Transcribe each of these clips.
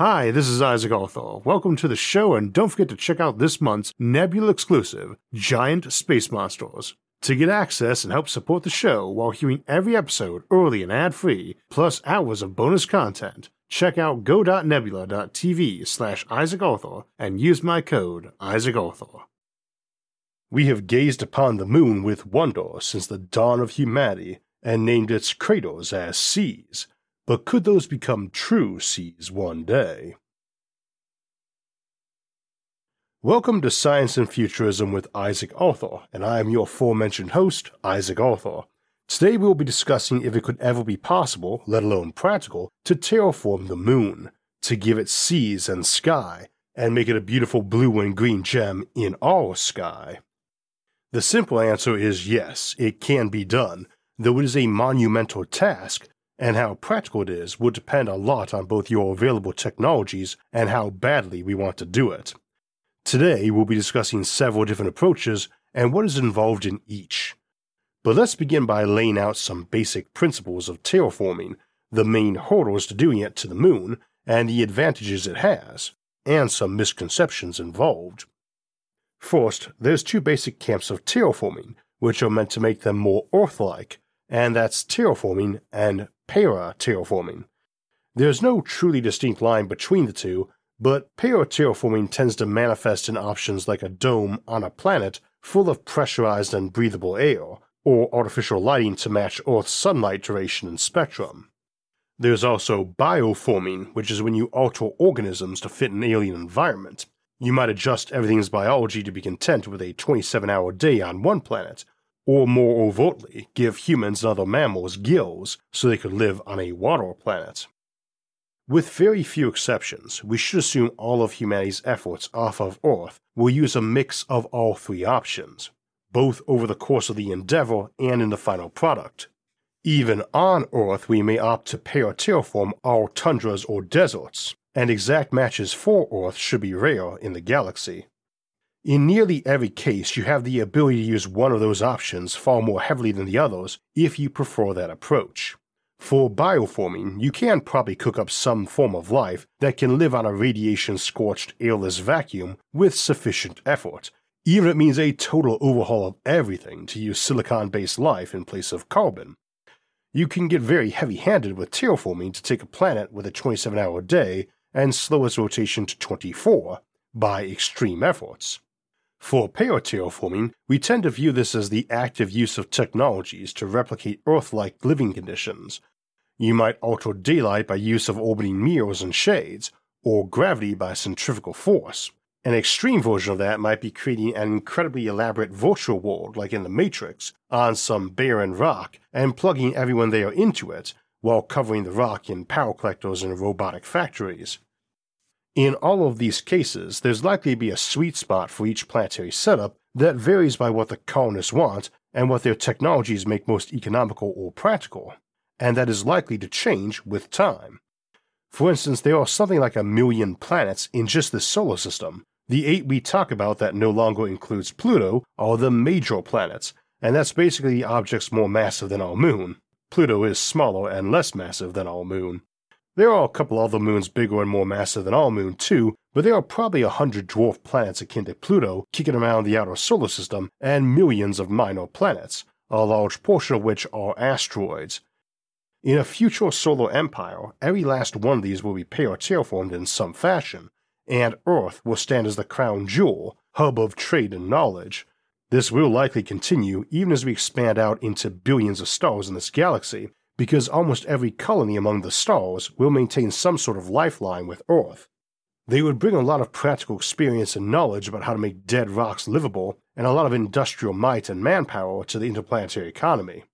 Hi, this is Isaac Arthur. Welcome to the show, and don't forget to check out this month's Nebula exclusive, Giant Space Monsters. To get access and help support the show while hearing every episode early and ad free, plus hours of bonus content, check out go.nebula.tv slash Isaac Arthur and use my code Isaac Arthur. We have gazed upon the moon with wonder since the dawn of humanity and named its craters as seas but could those become true seas one day? Welcome to Science and Futurism with Isaac Arthur, and I am your aforementioned host, Isaac Arthur. Today we will be discussing if it could ever be possible, let alone practical, to terraform the moon, to give it seas and sky, and make it a beautiful blue and green gem in our sky. The simple answer is yes, it can be done, though it is a monumental task and how practical it is would depend a lot on both your available technologies and how badly we want to do it. Today, we'll be discussing several different approaches and what is involved in each. But let's begin by laying out some basic principles of terraforming, the main hurdles to doing it to the moon, and the advantages it has, and some misconceptions involved. First, there's two basic camps of terraforming, which are meant to make them more Earth-like, and that's terraforming and para-terraforming. There's no truly distinct line between the two, but para-terraforming tends to manifest in options like a dome on a planet full of pressurized and breathable air, or artificial lighting to match Earth's sunlight duration and spectrum. There's also bioforming, which is when you alter organisms to fit an alien environment. You might adjust everything's biology to be content with a 27 hour day on one planet, or more overtly, give humans and other mammals gills so they could live on a water planet. With very few exceptions, we should assume all of humanity's efforts off of Earth will use a mix of all three options, both over the course of the endeavor and in the final product. Even on Earth, we may opt to para-terraform our tundras or deserts, and exact matches for Earth should be rare in the galaxy. In nearly every case, you have the ability to use one of those options far more heavily than the others if you prefer that approach. For bioforming, you can probably cook up some form of life that can live on a radiation scorched airless vacuum with sufficient effort, even if it means a total overhaul of everything to use silicon based life in place of carbon. You can get very heavy handed with terraforming to take a planet with a 27 hour day and slow its rotation to 24 by extreme efforts. For para-terraforming, we tend to view this as the active use of technologies to replicate Earth-like living conditions. You might alter daylight by use of orbiting mirrors and shades, or gravity by centrifugal force. An extreme version of that might be creating an incredibly elaborate virtual world like in The Matrix on some barren rock and plugging everyone there into it while covering the rock in power collectors and robotic factories. In all of these cases, there's likely to be a sweet spot for each planetary setup that varies by what the colonists want and what their technologies make most economical or practical, and that is likely to change with time. For instance, there are something like a million planets in just the solar system. The eight we talk about that no longer includes Pluto are the major planets, and that's basically objects more massive than our moon. Pluto is smaller and less massive than our moon. There are a couple other moons bigger and more massive than our moon, too, but there are probably a hundred dwarf planets akin to Pluto kicking around the outer solar system, and millions of minor planets, a large portion of which are asteroids. In a future solar empire, every last one of these will be terraformed in some fashion, and Earth will stand as the crown jewel, hub of trade and knowledge. This will likely continue even as we expand out into billions of stars in this galaxy, because almost every colony among the stars will maintain some sort of lifeline with Earth. They would bring a lot of practical experience and knowledge about how to make dead rocks livable, and a lot of industrial might and manpower to the interplanetary economy.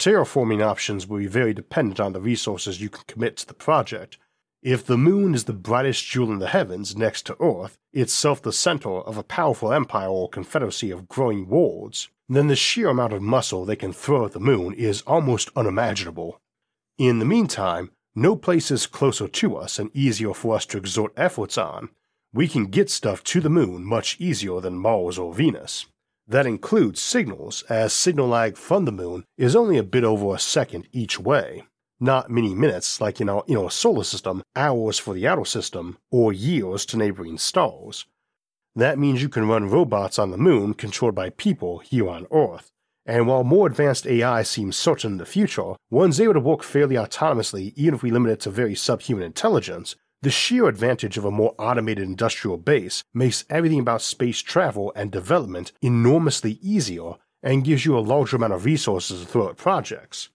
Terraforming options will be very dependent on the resources you can commit to the project. If the moon is the brightest jewel in the heavens next to Earth, itself the center of a powerful empire or confederacy of growing worlds, then the sheer amount of muscle they can throw at the moon is almost unimaginable. In the meantime, no place is closer to us and easier for us to exert efforts on. We can get stuff to the moon much easier than Mars or Venus. That includes signals, as signal lag from the moon is only a bit over a second each way. not many minutes like in our inner solar system, hours for the outer system, or years to neighboring stars. That means you can run robots on the moon controlled by people here on Earth. And while more advanced AI seems certain in the future, one's able to work fairly autonomously even if we limit it to very subhuman intelligence, the sheer advantage of a more automated industrial base makes everything about space travel and development enormously easier and gives you a larger amount of resources to throw at projects.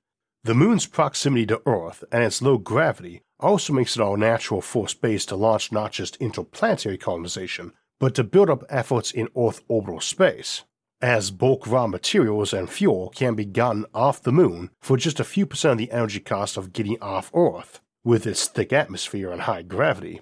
The moon's proximity to Earth and its low gravity also makes it our natural first base to launch not just interplanetary colonization, but to build up efforts in Earth orbital space, as bulk raw materials and fuel can be gotten off the moon for just a few percent of the energy cost of getting off Earth with its thick atmosphere and high gravity.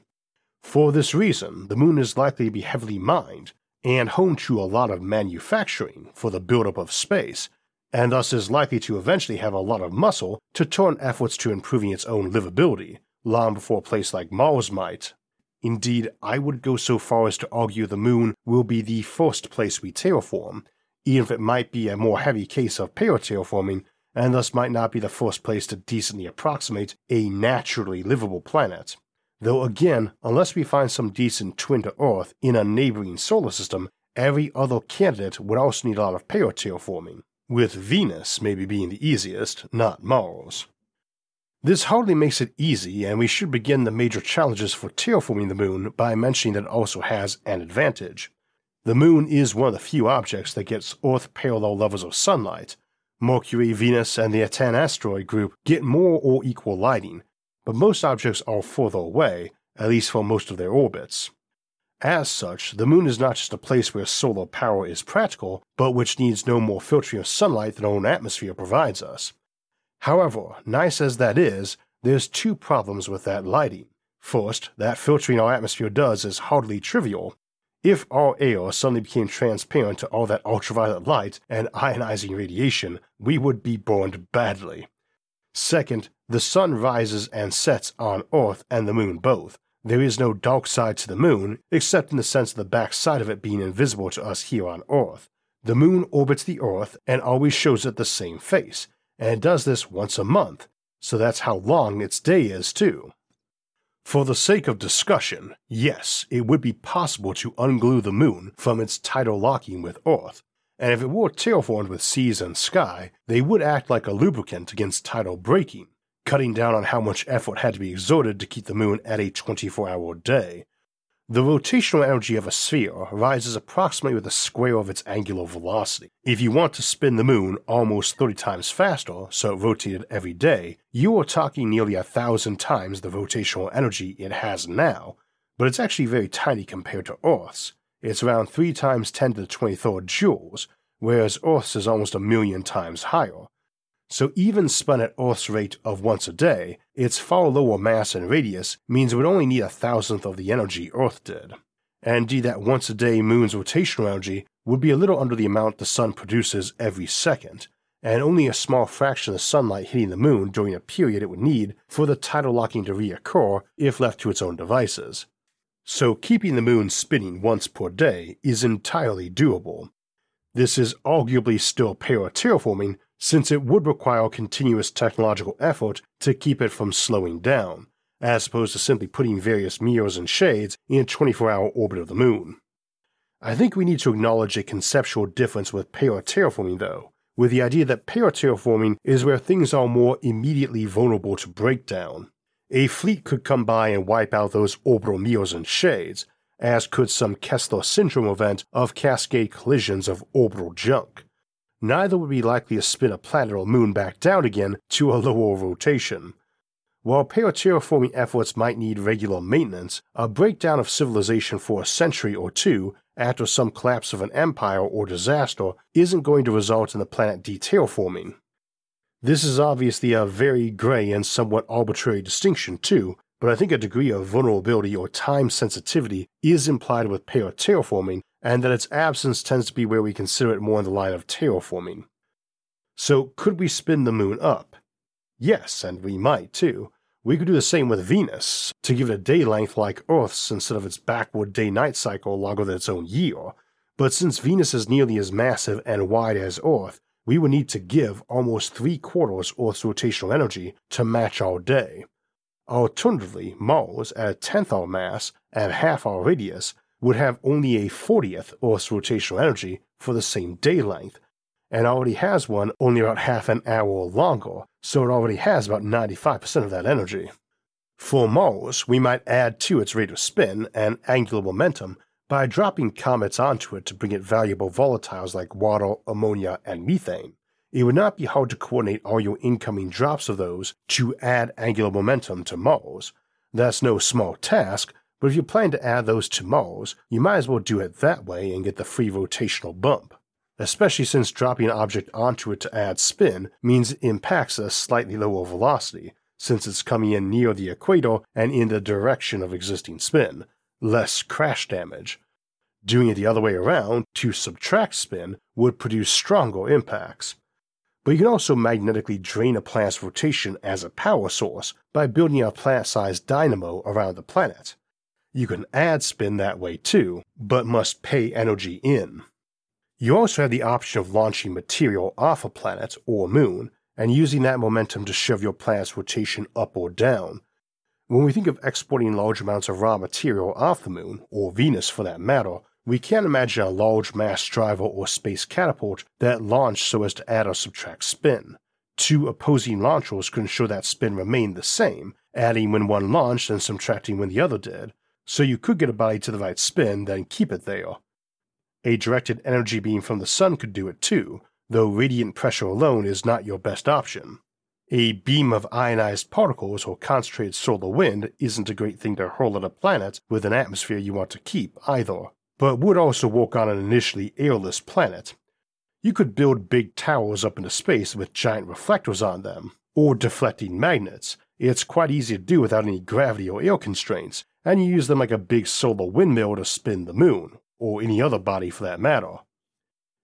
For this reason, the moon is likely to be heavily mined and home to a lot of manufacturing for the buildup of space, and thus is likely to eventually have a lot of muscle to turn efforts to improving its own livability, long before a place like Mars might. Indeed, I would go so far as to argue the moon will be the first place we terraform, even if it might be a more heavy case of paraterraforming and thus might not be the first place to decently approximate a naturally livable planet. Though again, unless we find some decent twin to Earth in a neighboring solar system, every other candidate would also need a lot of paraterraforming, with Venus maybe being the easiest, not Mars. This hardly makes it easy, and we should begin the major challenges for terraforming the moon by mentioning that it also has an advantage. The moon is one of the few objects that gets Earth parallel levels of sunlight, Mercury, Venus, and the Aten asteroid group get more or equal lighting, but most objects are further away, at least for most of their orbits. As such, the moon is not just a place where solar power is practical, but which needs no more filtering of sunlight than our own atmosphere provides us. However, nice as that is, there's two problems with that lighting. First, that filtering our atmosphere does is hardly trivial, if our air suddenly became transparent to all that ultraviolet light and ionizing radiation, we would be burned badly. Second, the sun rises and sets on Earth and the moon both. There is no dark side to the moon, except in the sense of the back side of it being invisible to us here on Earth. The moon orbits the Earth and always shows it the same face, and it does this once a month, so that's how long its day is, too. For the sake of discussion, yes, it would be possible to unglue the moon from its tidal locking with Earth, and if it were terraformed with seas and sky, they would act like a lubricant against tidal braking, cutting down on how much effort had to be exerted to keep the moon at a 24 hour day, the rotational energy of a sphere rises approximately with the square of its angular velocity. If you want to spin the moon almost 30 times faster, so it rotated every day, you are talking nearly a thousand times the rotational energy it has now, but it's actually very tiny compared to Earth's. It's around 3 times 10 to the 23rd joules, whereas Earth's is almost a million times higher. So even spun at Earth's rate of once a day, its far lower mass and radius means it would only need a thousandth of the energy Earth did. And indeed that once a day moon's rotational energy would be a little under the amount the sun produces every second, and only a small fraction of the sunlight hitting the moon during a period it would need for the tidal locking to reoccur if left to its own devices. So keeping the moon spinning once per day is entirely doable. This is arguably still para-terraforming, since it would require continuous technological effort to keep it from slowing down, as opposed to simply putting various mirrors and shades in a 24 hour orbit of the moon. I think we need to acknowledge a conceptual difference with para-terraforming, though, with the idea that para-terraforming is where things are more immediately vulnerable to breakdown. A fleet could come by and wipe out those orbital mirrors and shades, as could some Kessler syndrome event of cascade collisions of orbital junk neither would be likely to spin a planet or moon back down again to a lower rotation. While paraterraforming efforts might need regular maintenance, a breakdown of civilization for a century or two after some collapse of an empire or disaster isn't going to result in the planet deterraforming. This is obviously a very gray and somewhat arbitrary distinction, too, but I think a degree of vulnerability or time sensitivity is implied with paraterraforming and that its absence tends to be where we consider it more in the line of terraforming. So, could we spin the moon up? Yes, and we might too. We could do the same with Venus, to give it a day length like Earth's instead of its backward day night cycle longer than its own year. But since Venus is nearly as massive and wide as Earth, we would need to give almost three quarters Earth's rotational energy to match our day. Alternatively, Mars, at a tenth our mass and half our radius, would have only a 40th Earth's rotational energy for the same day length, and already has one only about half an hour longer, so it already has about 95% of that energy. For Mars, we might add to its rate of spin and angular momentum by dropping comets onto it to bring it valuable volatiles like water, ammonia, and methane. It would not be hard to coordinate all your incoming drops of those to add angular momentum to Mars. That's no small task, but if you plan to add those to Mars, you might as well do it that way and get the free rotational bump. Especially since dropping an object onto it to add spin means it impacts at a slightly lower velocity, since it's coming in near the equator and in the direction of existing spin, less crash damage. Doing it the other way around, to subtract spin, would produce stronger impacts. But you can also magnetically drain a planet's rotation as a power source by building a planet sized dynamo around the planet. You can add spin that way too, but must pay energy in. You also have the option of launching material off a planet or moon and using that momentum to shove your planet's rotation up or down. When we think of exporting large amounts of raw material off the moon, or Venus for that matter, we can't imagine a large mass driver or space catapult that launched so as to add or subtract spin. Two opposing launchers could ensure that spin remained the same, adding when one launched and subtracting when the other did, so you could get a body to the right spin, then keep it there. A directed energy beam from the sun could do it too, though radiant pressure alone is not your best option. A beam of ionized particles or concentrated solar wind isn't a great thing to hurl at a planet with an atmosphere you want to keep either, but would also work on an initially airless planet. You could build big towers up into space with giant reflectors on them, or deflecting magnets. It's quite easy to do without any gravity or air constraints, and you use them like a big solar windmill to spin the moon, or any other body for that matter.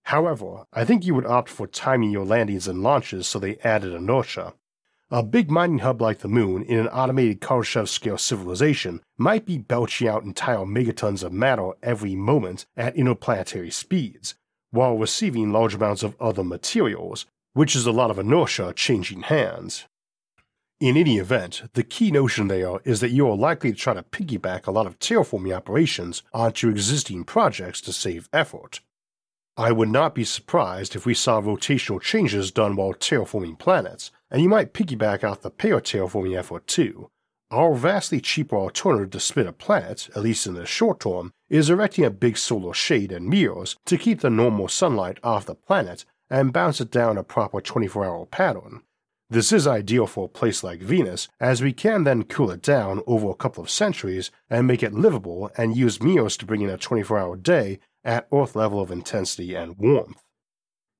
However, I think you would opt for timing your landings and launches so they added inertia. A big mining hub like the moon in an automated Kardashev scale civilization might be belching out entire megatons of matter every moment at interplanetary speeds, while receiving large amounts of other materials, which is a lot of inertia changing hands. In any event, the key notion there is that you are likely to try to piggyback a lot of terraforming operations onto existing projects to save effort. I would not be surprised if we saw rotational changes done while terraforming planets, and you might piggyback off the para-terraforming effort too. Our vastly cheaper alternative to spin a planet, at least in the short term, is erecting a big solar shade and mirrors to keep the normal sunlight off the planet and bounce it down a proper 24 hour pattern. This is ideal for a place like Venus, as we can then cool it down over a couple of centuries and make it livable and use Mios to bring in a 24 hour day at Earth level of intensity and warmth.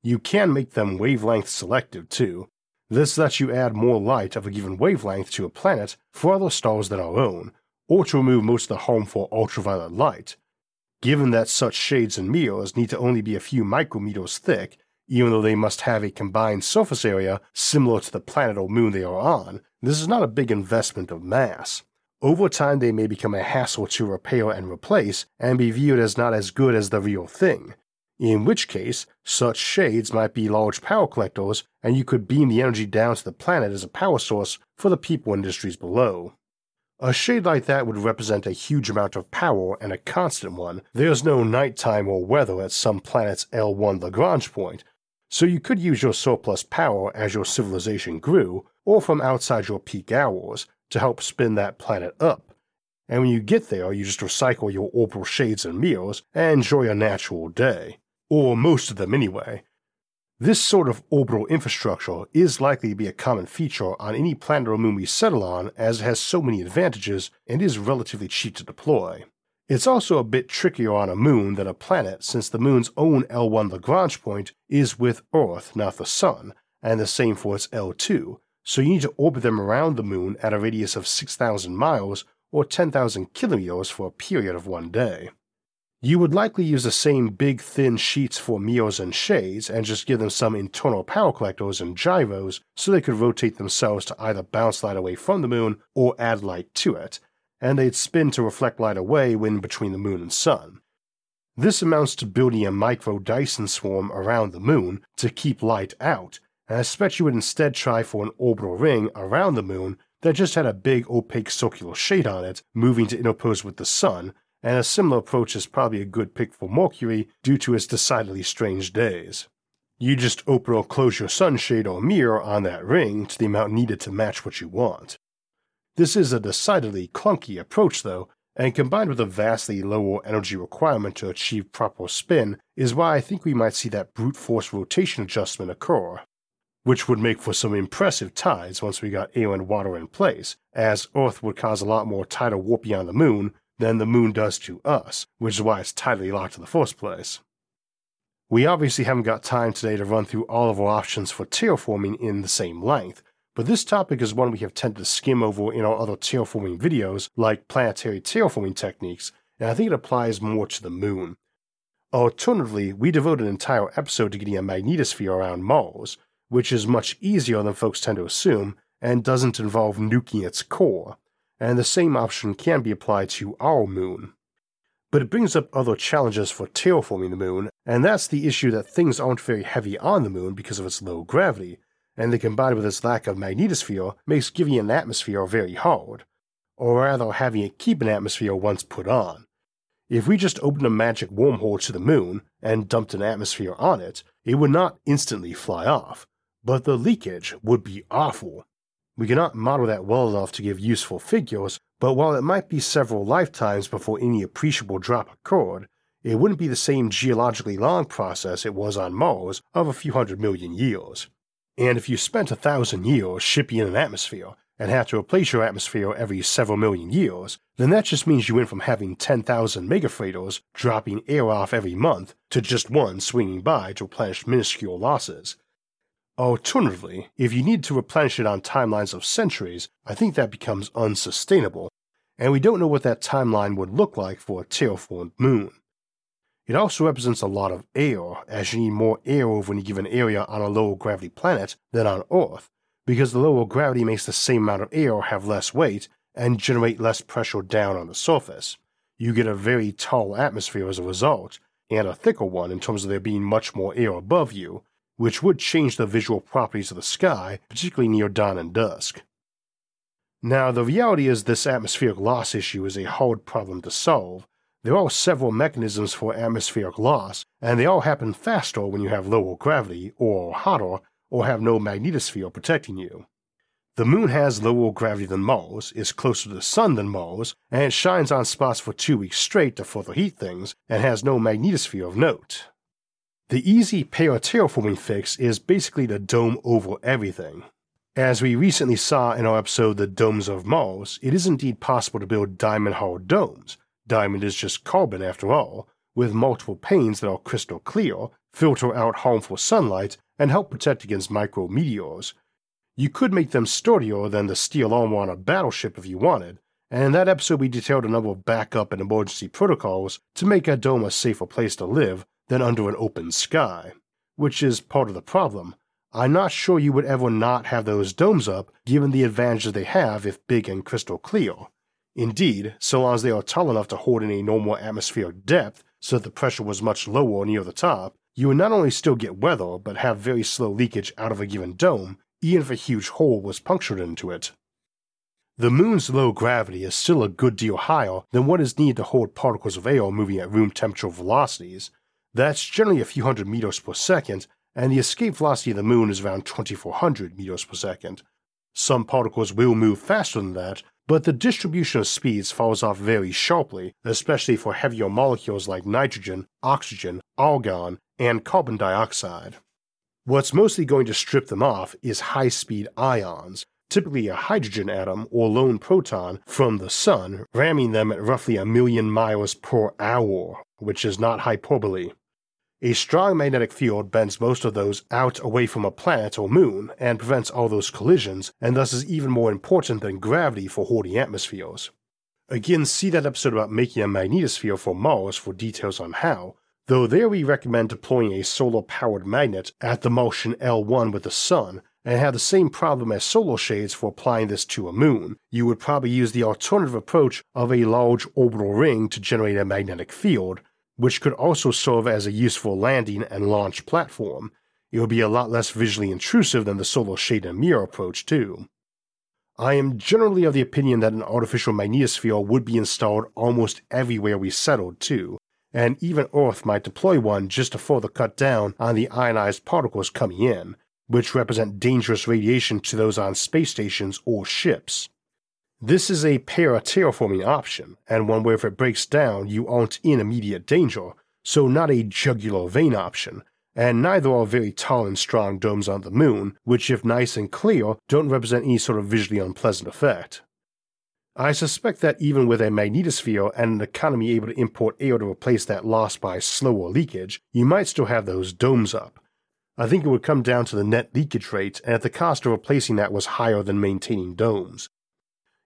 You can make them wavelength selective too. This lets you add more light of a given wavelength to a planet for other stars than our own, or to remove most of the harmful ultraviolet light. Given that such shades and Mios need to only be a few micrometers thick even though they must have a combined surface area similar to the planet or moon they are on, this is not a big investment of mass. Over time, they may become a hassle to repair and replace and be viewed as not as good as the real thing, in which case, such shades might be large power collectors and you could beam the energy down to the planet as a power source for the people industries below. A shade like that would represent a huge amount of power and a constant one. There's no nighttime or weather at some planet's L1 Lagrange point, so you could use your surplus power as your civilization grew, or from outside your peak hours, to help spin that planet up. And when you get there, you just recycle your orbital shades and mirrors and enjoy a natural day. Or most of them anyway. This sort of orbital infrastructure is likely to be a common feature on any planet or moon we settle on as it has so many advantages and is relatively cheap to deploy. It's also a bit trickier on a moon than a planet since the moon's own L1 Lagrange point is with Earth, not the Sun, and the same for its L2, so you need to orbit them around the moon at a radius of 6,000 miles or 10,000 kilometers for a period of one day. You would likely use the same big thin sheets for mirrors and shades and just give them some internal power collectors and gyros so they could rotate themselves to either bounce light away from the moon or add light to it, and they'd spin to reflect light away when between the moon and sun. This amounts to building a micro Dyson swarm around the moon to keep light out, and I suspect you would instead try for an orbital ring around the moon that just had a big opaque circular shade on it moving to interpose with the sun, and a similar approach is probably a good pick for Mercury due to its decidedly strange days. You just open or close your sunshade or mirror on that ring to the amount needed to match what you want. This is a decidedly clunky approach though, and combined with a vastly lower energy requirement to achieve proper spin is why I think we might see that brute force rotation adjustment occur, which would make for some impressive tides once we got air and water in place, as Earth would cause a lot more tidal warping on the moon than the moon does to us, which is why it's tidally locked in the first place. We obviously haven't got time today to run through all of our options for terraforming in the same length, but this topic is one we have tended to skim over in our other terraforming videos, like planetary terraforming techniques, and I think it applies more to the moon. Alternatively, we devote an entire episode to getting a magnetosphere around Mars, which is much easier than folks tend to assume and doesn't involve nuking its core, and the same option can be applied to our moon. But it brings up other challenges for terraforming the moon, and that's the issue that things aren't very heavy on the moon because of its low gravity, and the combined with its lack of magnetosphere makes giving an atmosphere very hard, or rather having it keep an atmosphere once put on. If we just opened a magic wormhole to the moon and dumped an atmosphere on it, it would not instantly fly off, but the leakage would be awful. We cannot model that well enough to give useful figures, but while it might be several lifetimes before any appreciable drop occurred, it wouldn't be the same geologically long process it was on Mars of a few hundred million years. And if you spent a thousand years shipping in an atmosphere and had to replace your atmosphere every several million years, then that just means you went from having 10,000 megafreighters dropping air off every month to just one swinging by to replenish minuscule losses. Alternatively, if you need to replenish it on timelines of centuries, I think that becomes unsustainable, and we don't know what that timeline would look like for a terraformed moon. It also represents a lot of air, as you need more air over any given area on a lower gravity planet than on Earth, because the lower gravity makes the same amount of air have less weight and generate less pressure down on the surface. You get a very tall atmosphere as a result, and a thicker one in terms of there being much more air above you, which would change the visual properties of the sky, particularly near dawn and dusk. Now, the reality is this atmospheric loss issue is a hard problem to solve, there are several mechanisms for atmospheric loss, and they all happen faster when you have lower gravity, or hotter, or have no magnetosphere protecting you. The moon has lower gravity than Mars, is closer to the sun than Mars, and shines on spots for two weeks straight to further heat things, and has no magnetosphere of note. The easy paraterraforming fix is basically to dome over everything. As we recently saw in our episode The Domes of Mars, it is indeed possible to build diamond hard domes, Diamond is just carbon after all, with multiple panes that are crystal clear, filter out harmful sunlight, and help protect against micrometeors. You could make them sturdier than the steel armor on a battleship if you wanted, and in that episode we detailed a number of backup and emergency protocols to make a dome a safer place to live than under an open sky. Which is part of the problem. I'm not sure you would ever not have those domes up given the advantages they have if big and crystal clear. Indeed, so long as they are tall enough to hold in a normal atmospheric depth so that the pressure was much lower near the top, you would not only still get weather, but have very slow leakage out of a given dome, even if a huge hole was punctured into it. The moon's low gravity is still a good deal higher than what is needed to hold particles of air moving at room temperature velocities. That's generally a few hundred meters per second, and the escape velocity of the moon is around 2400 meters per second. Some particles will move faster than that, but the distribution of speeds falls off very sharply, especially for heavier molecules like nitrogen, oxygen, argon, and carbon dioxide. What's mostly going to strip them off is high speed ions, typically a hydrogen atom or lone proton from the Sun, ramming them at roughly a million miles per hour, which is not hyperbole. A strong magnetic field bends most of those out away from a planet or moon and prevents all those collisions, and thus is even more important than gravity for holding atmospheres. Again, see that episode about making a magnetosphere for Mars for details on how, though there we recommend deploying a solar powered magnet at the Martian L1 with the Sun and have the same problem as solar shades for applying this to a moon. You would probably use the alternative approach of a large orbital ring to generate a magnetic field, which could also serve as a useful landing and launch platform. It would be a lot less visually intrusive than the solar shade and mirror approach, too. I am generally of the opinion that an artificial magnetosphere would be installed almost everywhere we settled, too, and even Earth might deploy one just to further cut down on the ionized particles coming in, which represent dangerous radiation to those on space stations or ships. This is a para-terraforming option, and one where if it breaks down you aren't in immediate danger, so not a jugular vein option, and neither are very tall and strong domes on the moon, which if nice and clear don't represent any sort of visually unpleasant effect. I suspect that even with a magnetosphere and an economy able to import air to replace that loss by slower leakage, you might still have those domes up. I think it would come down to the net leakage rate, and if the cost of replacing that was higher than maintaining domes.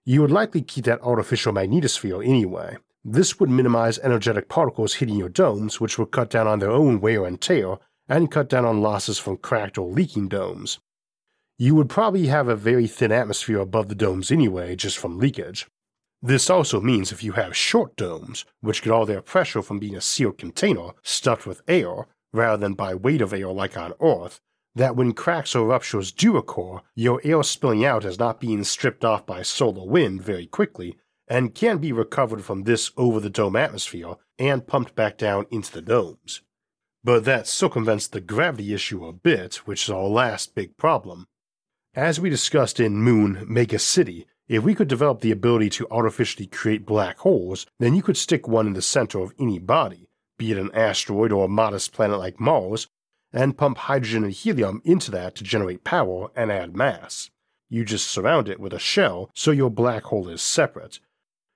You would likely keep that artificial magnetosphere anyway. This would minimize energetic particles hitting your domes, which would cut down on their own wear and tear, and cut down on losses from cracked or leaking domes you would probably have a very thin atmosphere above the domes anyway, just from leakage. This also means if you have short domes, which get all their pressure from being a sealed container stuffed with air, rather than by weight of air like on Earth, that when cracks or ruptures do occur, your air spilling out is not being stripped off by solar wind very quickly, and can be recovered from this over the dome atmosphere and pumped back down into the domes. But that circumvents the gravity issue a bit, which is our last big problem. As we discussed in Moon Mega City, if we could develop the ability to artificially create black holes, then you could stick one in the center of any body, be it an asteroid or a modest planet like Mars, and pump hydrogen and helium into that to generate power and add mass. You just surround it with a shell so your black hole is separate.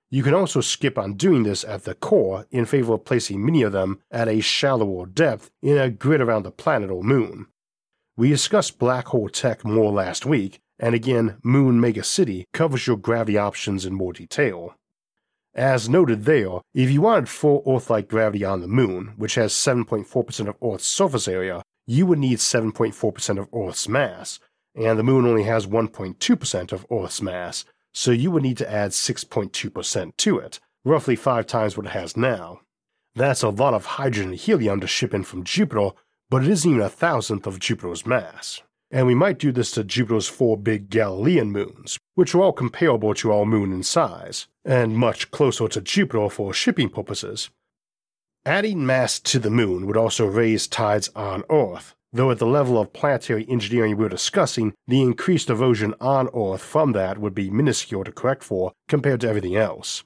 You can also skip on doing this at the core in favor of placing many of them at a shallower depth in a grid around the planet or moon. We discussed black hole tech more last week, and again, Moon Mega City covers your gravity options in more detail. As noted there, if you wanted full Earth like gravity on the Moon, which has 7.4% of Earth's surface area, you would need 7.4% of Earth's mass, and the Moon only has 1.2% of Earth's mass, so you would need to add 6.2% to it, roughly five times what it has now. That's a lot of hydrogen and helium to ship in from Jupiter but it isn't even a thousandth of Jupiter's mass. And we might do this to Jupiter's four big Galilean moons, which are all comparable to our moon in size, and much closer to Jupiter for shipping purposes. Adding mass to the moon would also raise tides on Earth, though at the level of planetary engineering we are discussing, the increased erosion on Earth from that would be minuscule to correct for compared to everything else.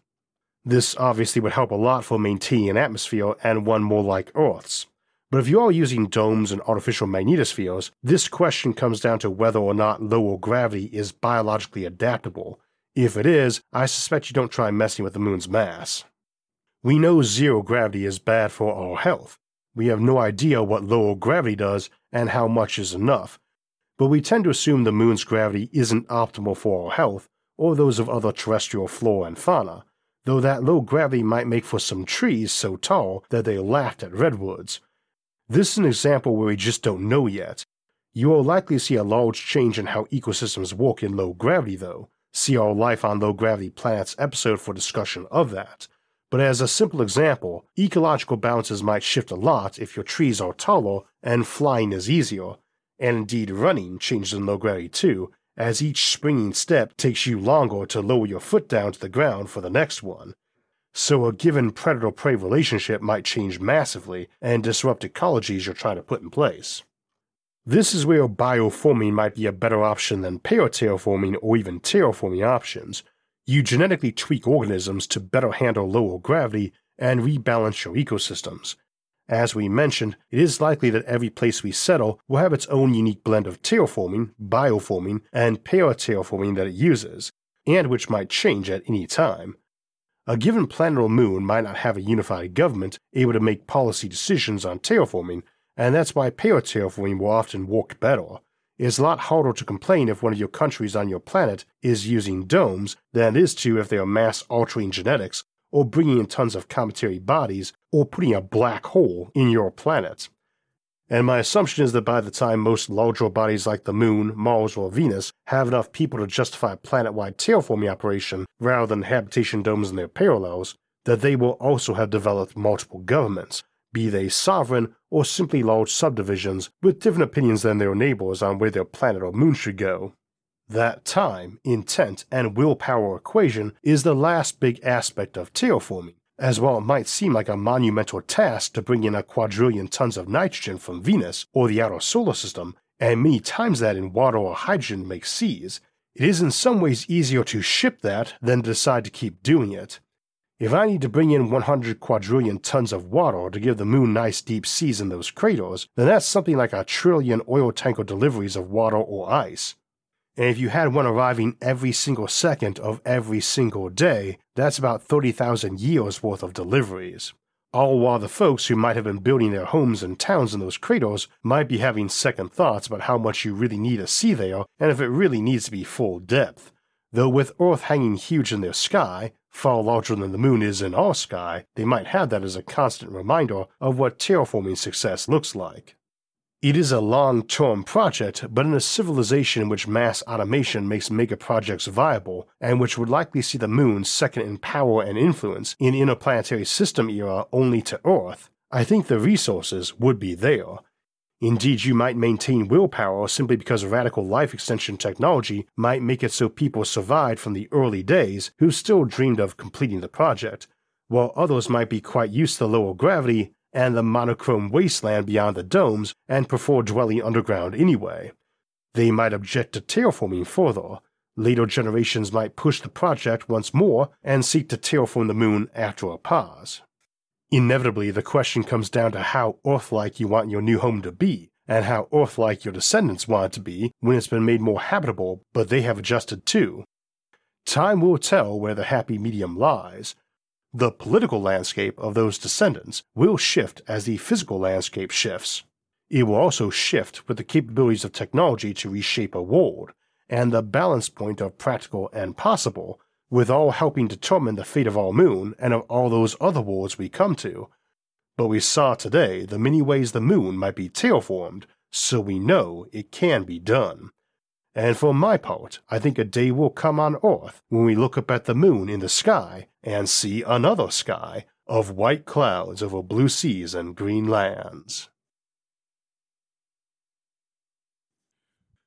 This obviously would help a lot for maintaining an atmosphere and one more like Earth's, but if you are using domes and artificial magnetospheres, this question comes down to whether or not lower gravity is biologically adaptable. If it is, I suspect you don't try messing with the moon's mass. We know zero gravity is bad for our health. We have no idea what lower gravity does and how much is enough, but we tend to assume the moon's gravity isn't optimal for our health or those of other terrestrial flora and fauna, though that low gravity might make for some trees so tall that they laughed at redwoods, this is an example where we just don't know yet. You will likely see a large change in how ecosystems work in low gravity, though. See our Life on Low Gravity Planets episode for discussion of that. But as a simple example, ecological balances might shift a lot if your trees are taller and flying is easier, and indeed running changes in low gravity too, as each springing step takes you longer to lower your foot down to the ground for the next one so a given predator prey relationship might change massively and disrupt ecologies you're trying to put in place. This is where bioforming might be a better option than paraterraforming or even terraforming options. You genetically tweak organisms to better handle lower gravity and rebalance your ecosystems. As we mentioned, it is likely that every place we settle will have its own unique blend of terraforming, bioforming, and paraterraforming that it uses, and which might change at any time. A given planet or moon might not have a unified government able to make policy decisions on terraforming, and that's why paraterraforming will often work better. It's a lot harder to complain if one of your countries on your planet is using domes than it is to if they are mass altering genetics or bringing in tons of cometary bodies or putting a black hole in your planet. And my assumption is that by the time most larger bodies like the Moon, Mars, or Venus have enough people to justify a planet wide terraforming operation rather than habitation domes and their parallels, that they will also have developed multiple governments, be they sovereign or simply large subdivisions with different opinions than their neighbors on where their planet or moon should go. That time, intent, and willpower equation is the last big aspect of terraforming, as while it might seem like a monumental task to bring in a quadrillion tons of nitrogen from Venus or the outer solar system, and many times that in water or hydrogen to make seas, it is in some ways easier to ship that than decide to keep doing it. If I need to bring in 100 quadrillion tons of water to give the moon nice deep seas in those craters, then that's something like a trillion oil tanker deliveries of water or ice. And if you had one arriving every single second of every single day, that's about 30,000 years worth of deliveries. All while the folks who might have been building their homes and towns in those craters might be having second thoughts about how much you really need a sea there and if it really needs to be full depth. Though with Earth hanging huge in their sky, far larger than the moon is in our sky, they might have that as a constant reminder of what terraforming success looks like. It is a long term project, but in a civilization in which mass automation makes mega projects viable, and which would likely see the moon second in power and influence in interplanetary system era only to Earth, I think the resources would be there, Indeed, you might maintain willpower simply because radical life extension technology might make it so people survived from the early days who still dreamed of completing the project, while others might be quite used to lower gravity and the monochrome wasteland beyond the domes and prefer dwelling underground anyway. They might object to terraforming further. Later generations might push the project once more and seek to terraform the moon after a pause. Inevitably, the question comes down to how Earth like you want your new home to be, and how Earth like your descendants want it to be when it's been made more habitable, but they have adjusted too. Time will tell where the happy medium lies. The political landscape of those descendants will shift as the physical landscape shifts. It will also shift with the capabilities of technology to reshape a world, and the balance point of practical and possible with all helping determine the fate of our moon and of all those other worlds we come to. But we saw today the many ways the moon might be terraformed, so we know it can be done. And for my part, I think a day will come on Earth when we look up at the moon in the sky and see another sky of white clouds over blue seas and green lands.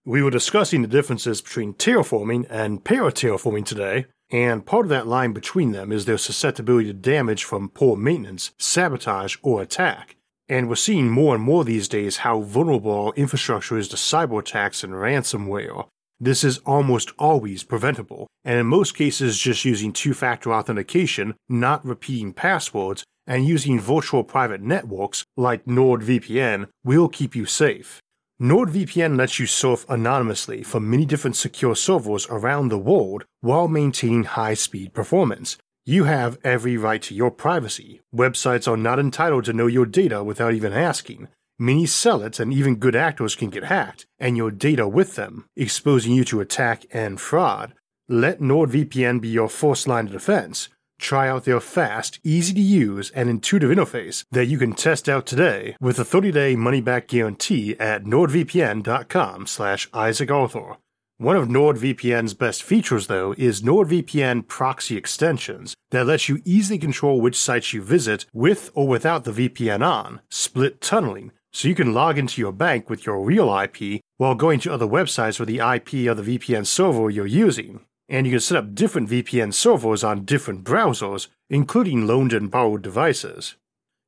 We were discussing the differences between terraforming and paraterraforming today, and part of that line between them is their susceptibility to damage from poor maintenance, sabotage, or attack. And we're seeing more and more these days how vulnerable our infrastructure is to cyber attacks and ransomware. This is almost always preventable, and in most cases, just using two factor authentication, not repeating passwords, and using virtual private networks like NordVPN will keep you safe. NordVPN lets you surf anonymously from many different secure servers around the world while maintaining high speed performance. You have every right to your privacy. Websites are not entitled to know your data without even asking. Many sell it, and even good actors can get hacked, and your data with them, exposing you to attack and fraud. Let NordVPN be your first line of defense. Try out their fast, easy to use, and intuitive interface that you can test out today with a 30-day money-back guarantee at nordvpn.com slash isaacarthur. One of NordVPN's best features, though, is NordVPN proxy extensions that lets you easily control which sites you visit with or without the VPN on, split tunneling, so you can log into your bank with your real IP while going to other websites with the IP of the VPN server you're using and you can set up different VPN servers on different browsers, including loaned and borrowed devices.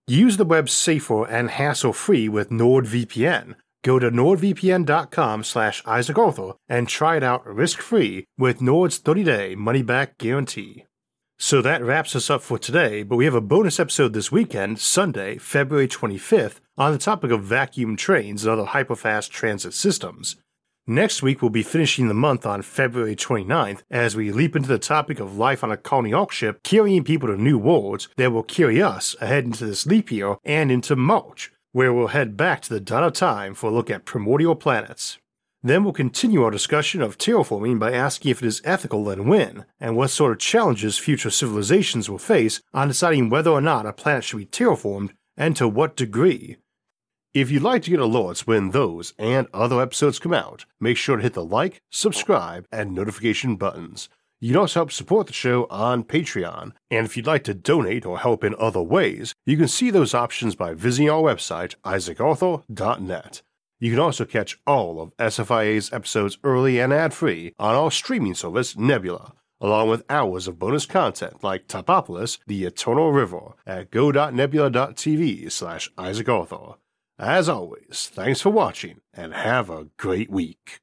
Use the web safer and hassle-free with NordVPN. Go to nordvpn.com slash isaacarthur and try it out risk-free with Nord's 30-day money-back guarantee. So that wraps us up for today, but we have a bonus episode this weekend, Sunday, February 25th, on the topic of vacuum trains and other hyperfast transit systems. Next week, we'll be finishing the month on February 29th as we leap into the topic of life on a colony Ark ship carrying people to new worlds that will carry us ahead into this leap year and into March, where we'll head back to the dawn of time for a look at primordial planets. Then we'll continue our discussion of terraforming by asking if it is ethical and when, and what sort of challenges future civilizations will face on deciding whether or not a planet should be terraformed and to what degree. If you'd like to get alerts when those and other episodes come out, make sure to hit the like, subscribe, and notification buttons. You can also help support the show on Patreon. And if you'd like to donate or help in other ways, you can see those options by visiting our website, isaacarthur.net. You can also catch all of SFIA's episodes early and ad free on our streaming service, Nebula, along with hours of bonus content like Topopolis, The Eternal River, at go.nebula.tv slash Isaac Arthur. As always, thanks for watching and have a great week.